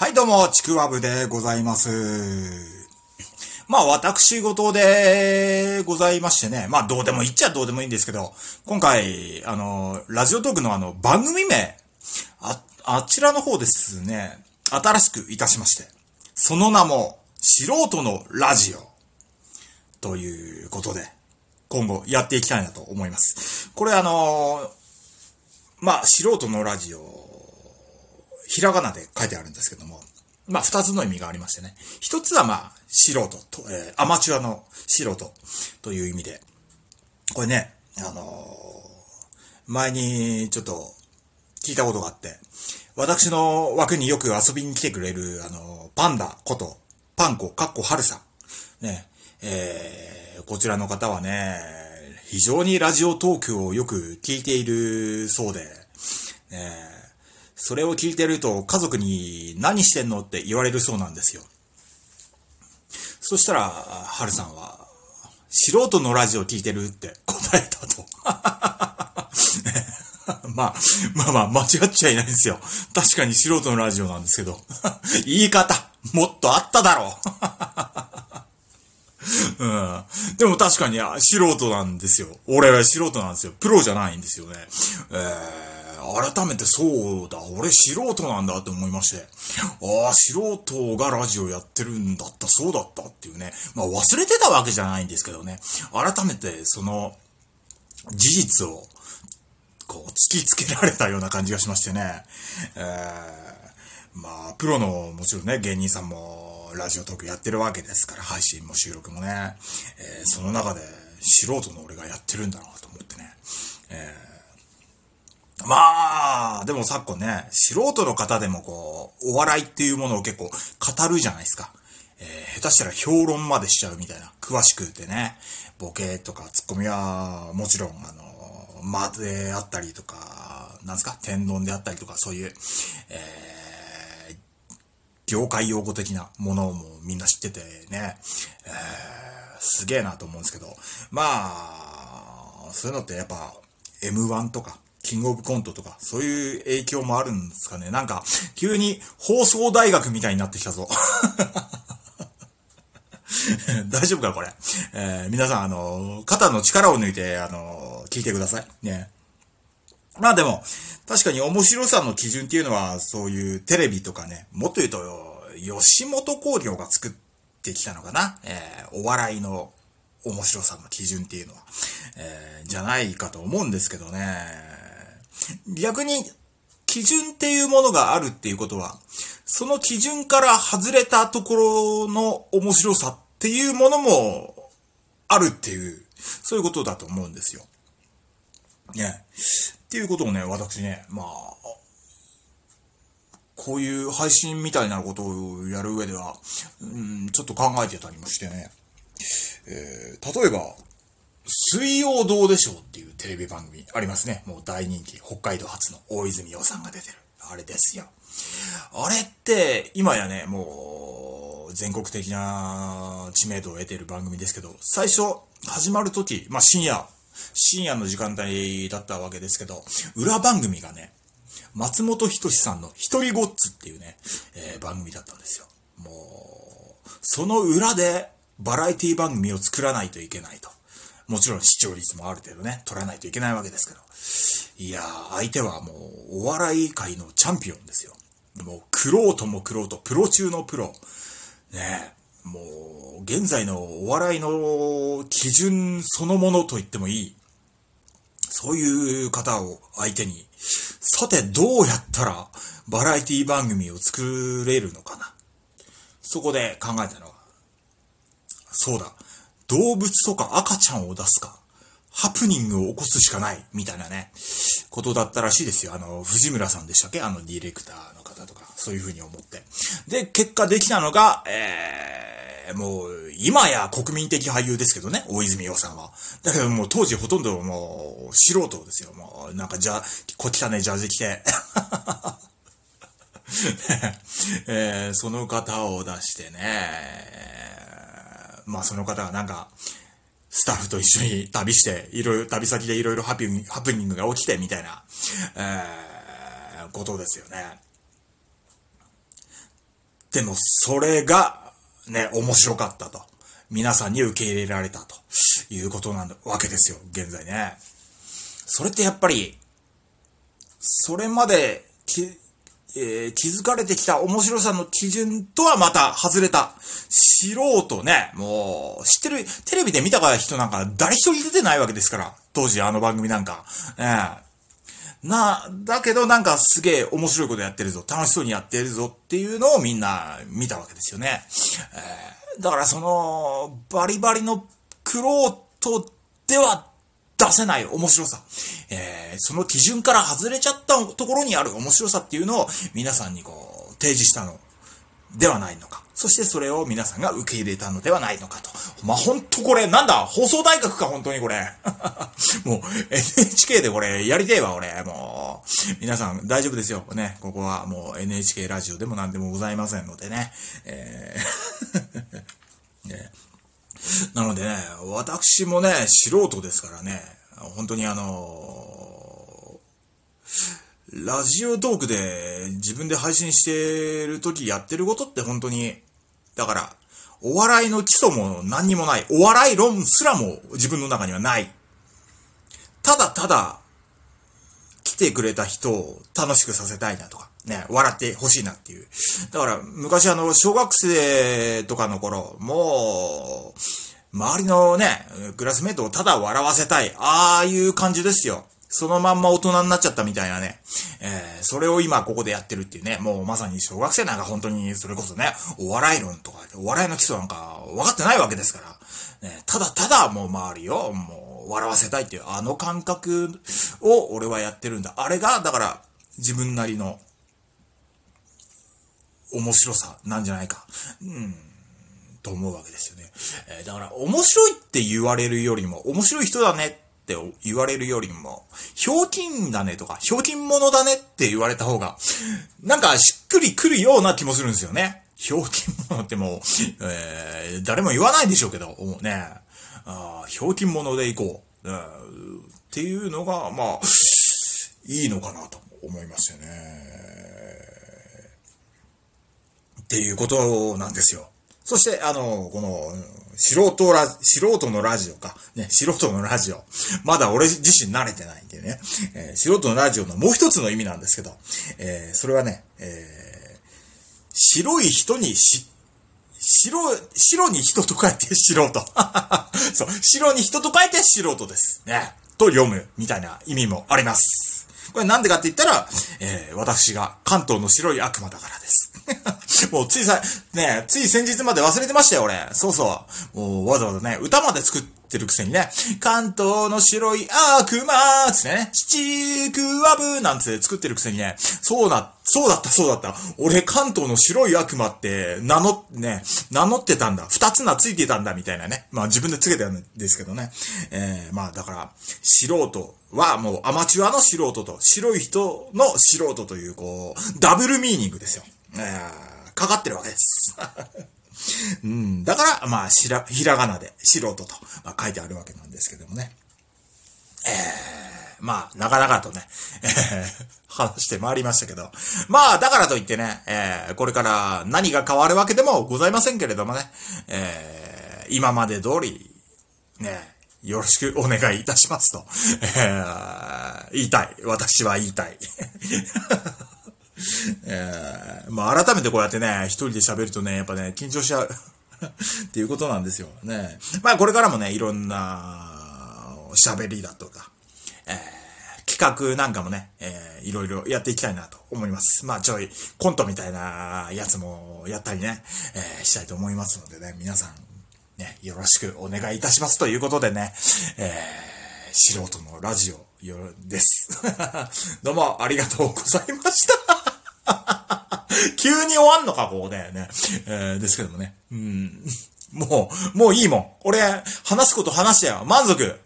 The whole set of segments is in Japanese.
はい、どうも、ちくわぶでございます。まあ、私事でございましてね。まあ、どうでもいいっちゃどうでもいいんですけど、今回、あの、ラジオトークのあの、番組名、あ、あちらの方ですね、新しくいたしまして、その名も、素人のラジオ、ということで、今後やっていきたいなと思います。これあの、まあ、素人のラジオ、ひらがなで書いてあるんですけども、まあ、二つの意味がありましてね。一つはまあ、素人と、えーアマチュアの素人という意味で、これね、あのー前にちょっと聞いたことがあって、私の枠によく遊びに来てくれる、あのーパンダこと、パンコ、かっこはるさん。ね、えー、こちらの方はね、非常にラジオトークをよく聞いているそうで、ね、それを聞いてると家族に何してんのって言われるそうなんですよ。そしたら、はるさんは、素人のラジオ聞いてるって答えたと。まあ、まあまあ、間違っちゃいないんですよ。確かに素人のラジオなんですけど。言い方、もっとあっただろう。うん。でも確かに素人なんですよ。俺は素人なんですよ。プロじゃないんですよね。えー、改めてそうだ。俺素人なんだって思いまして。ああ、素人がラジオやってるんだった、そうだったっていうね。まあ忘れてたわけじゃないんですけどね。改めてその事実をこう突きつけられたような感じがしましてね。えー、まあ、プロのもちろんね、芸人さんもラジオトークやってるわけですから、配信も収録もね。えーその中で素人の俺がやってるんだなと思ってね。あ、でも昨今ね、素人の方でもこう、お笑いっていうものを結構語るじゃないですか。えー下手したら評論までしちゃうみたいな、詳しくてね、ボケとかツッコミはもちろん、あの、間であったりとか、なんですか、天丼であったりとか、そういう、えー業界用語的なものもみんな知っててね、えーすげえなと思うんですけど、まあ、そういうのってやっぱ M1 とか、キングオブコントとか、そういう影響もあるんですかね。なんか、急に放送大学みたいになってきたぞ。大丈夫かこれ。えー皆さん、あの、肩の力を抜いて、あの、聞いてください。ね。まあでも、確かに面白さの基準っていうのは、そういうテレビとかね、もっと言うと、吉本興業が作ってきたのかな。えーお笑いの面白さの基準っていうのは、えーじゃないかと思うんですけどね。逆に、基準っていうものがあるっていうことは、その基準から外れたところの面白さっていうものもあるっていう、そういうことだと思うんですよ。ね。っていうことをね、私ね、まあ、こういう配信みたいなことをやる上では、うん、ちょっと考えてたりもしてね。えー、例えば、水曜どうでしょうっていうテレビ番組ありますね。もう大人気。北海道初の大泉洋さんが出てる。あれですよ。あれって、今やね、もう、全国的な知名度を得ている番組ですけど、最初、始まる時、まあ深夜、深夜の時間帯だったわけですけど、裏番組がね、松本人志さんの一人ごっつっていうね、えー番組だったんですよ。もう、その裏でバラエティ番組を作らないといけないと。もちろん視聴率もある程度ね、取らないといけないわけですけど。いやー、相手はもう、お笑い界のチャンピオンですよ。もう、クロートもクロート、プロ中のプロ。ねえ、もう、現在のお笑いの基準そのものと言ってもいい。そういう方を相手に、さてどうやったらバラエティ番組を作れるのかな。そこで考えたのは、そうだ、動物とか赤ちゃんを出すか、ハプニングを起こすしかない、みたいなね、ことだったらしいですよ。あの、藤村さんでしたっけ？あの、ディレクターの方とか、そういうふうに思って。で、結果できたのが、えー、もう、今や国民的俳優ですけどね、大泉洋さんは。だけどもう当時ほとんどもう、素人ですよ。もう、なんかじゃ、こ汚ねジャージ着て。えーその方を出してね、まあその方がなんか、スタッフと一緒に旅して、いろいろ、旅先でいろいろハプニングハプニングが起きてみたいな、えーことですよね。でも、それが、ね、面白かったと。皆さんに受け入れられたということな、わけですよ、現在ね。それってやっぱり、それまで、えー、気づかれてきた面白さの基準とはまた外れた。素人ね、もう、知ってる、テレビで見た人なんか誰一人出てないわけですから。当時あの番組なんか。ねな、だけどなんかすげえ面白いことやってるぞ、楽しそうにやってるぞっていうのをみんな見たわけですよね。えー、だからその、バリバリのクロートでは出せない面白さ。えー、その基準から外れちゃったところにある面白さっていうのを皆さんにこう、提示したのではないのか。そしてそれを皆さんが受け入れたのではないのかと。まあ、ほんとこれ、なんだ？放送大学か、本当にこれ。もう、NHK でこれ、やりてえわ、俺。もう、皆さん大丈夫ですよ。ね、ここはもう NHK ラジオでも何でもございませんのでね。えーなのでね、私もね、素人ですからね、本当にあのー、ラジオトークで自分で配信してる時やってることって本当にだから、お笑いの基礎も何にもない。お笑い論すらも自分の中にはない。ただただ、来てくれた人を楽しくさせたいなとか、ね、笑ってほしいなっていう。だから、昔あの、小学生とかの頃、もう、周りのね、クラスメイトをただ笑わせたい。ああいう感じですよ。そのまんま大人になっちゃったみたいなね。えー、それを今ここでやってるっていうね。もうまさに小学生なんか本当にそれこそね、お笑い論とか、お笑いの基礎なんか分かってないわけですから。ね、ただただもう周りをもう笑わせたいっていうあの感覚を俺はやってるんだ。あれが、だから自分なりの面白さなんじゃないか。うん。と思うわけですよね。えー、だから面白いって言われるよりも面白い人だねって言われるよりも、ひょうきんだねとか、ひょうきん者だねって言われた方が、なんかしっくりくるような気もするんですよね。ひょうきん者ってもう、えー、誰も言わないでしょうけど、もうね、あひょうきん者でいこう、っていうのが、まあ、いいのかなと思いますよね。っていうことなんですよ。そして、あの、この、素人ラ、素人のラジオか。ね、素人のラジオ。まだ俺自身慣れてないんでね。えー、素人のラジオのもう一つの意味なんですけど、えー、それはね、えー、白い人にし、白、白に人と書いて 素人。そう、白に人と書いて素人です。ね。と読む、みたいな意味もあります。これなんでかって言ったら、えー、私が関東の白い悪魔だからです。もうついさ、ね、つい先日まで忘れてましたよ、俺。そうそう。もうわざわざね、歌まで作ってるくせにね、関東の白い悪魔つってね、七クワブなんて作ってるくせにね、そうな、そうだった、そうだった。俺関東の白い悪魔って名乗、ね、名乗ってたんだ。二つ名ついてたんだ、みたいなね。まあ自分でつけてるんですけどね。えー、まあだから、素人はもうアマチュアの素人と、白い人の素人という、こう、ダブルミーニングですよ。えー、かかってるわけです。うん、だから、まあ、しら、ひらがなで、素人と、まあ、書いてあるわけなんですけどもね。えー、まあ、なかなかとね、えー、話して回りましたけど。まあ、だからといってね、えー、これから何が変わるわけでもございませんけれどもね、えー、今まで通り、ね、よろしくお願いいたしますと、えー、言いたい。私は言いたい。えー、まあ改めてこうやってね、一人で喋るとね、やっぱね、緊張しちゃう っていうことなんですよ。ね。まあこれからもね、いろんな喋りだとか、えー、企画なんかもね、えー、いろいろやっていきたいなと思います。まあちょいコントみたいなやつもやったりね、えー、したいと思いますのでね、皆さん、ね、よろしくお願いいたしますということでね、えー、素人のラジオよ、です。どうもありがとうございました。急に終わんのか、こうだよね。えー、ですけどもね。うん。もう、もういいもん。俺、話すこと話したよ。満足。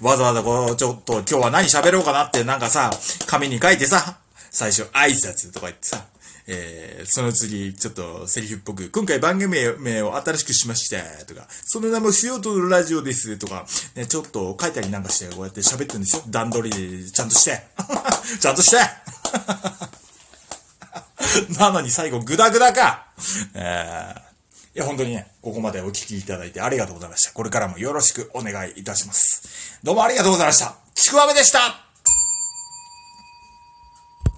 わざわざこう、ちょっと今日は何喋ろうかなってなんかさ、紙に書いてさ、最初挨拶とか言ってさ、えー、その次、ちょっとセリフっぽく、今回番組名を新しくしました、とか、その名も素人のラジオです、とか、ね、ちょっと書いたりなんかして、こうやって喋ってるんですよ。段取りで、ちゃんとして。ちゃんとして なのに最後グダグダか。えー、いや、本当にね、ここまでお聞きいただいてありがとうございました。これからもよろしくお願いいたします。どうもありがとうございました。ちくわめでした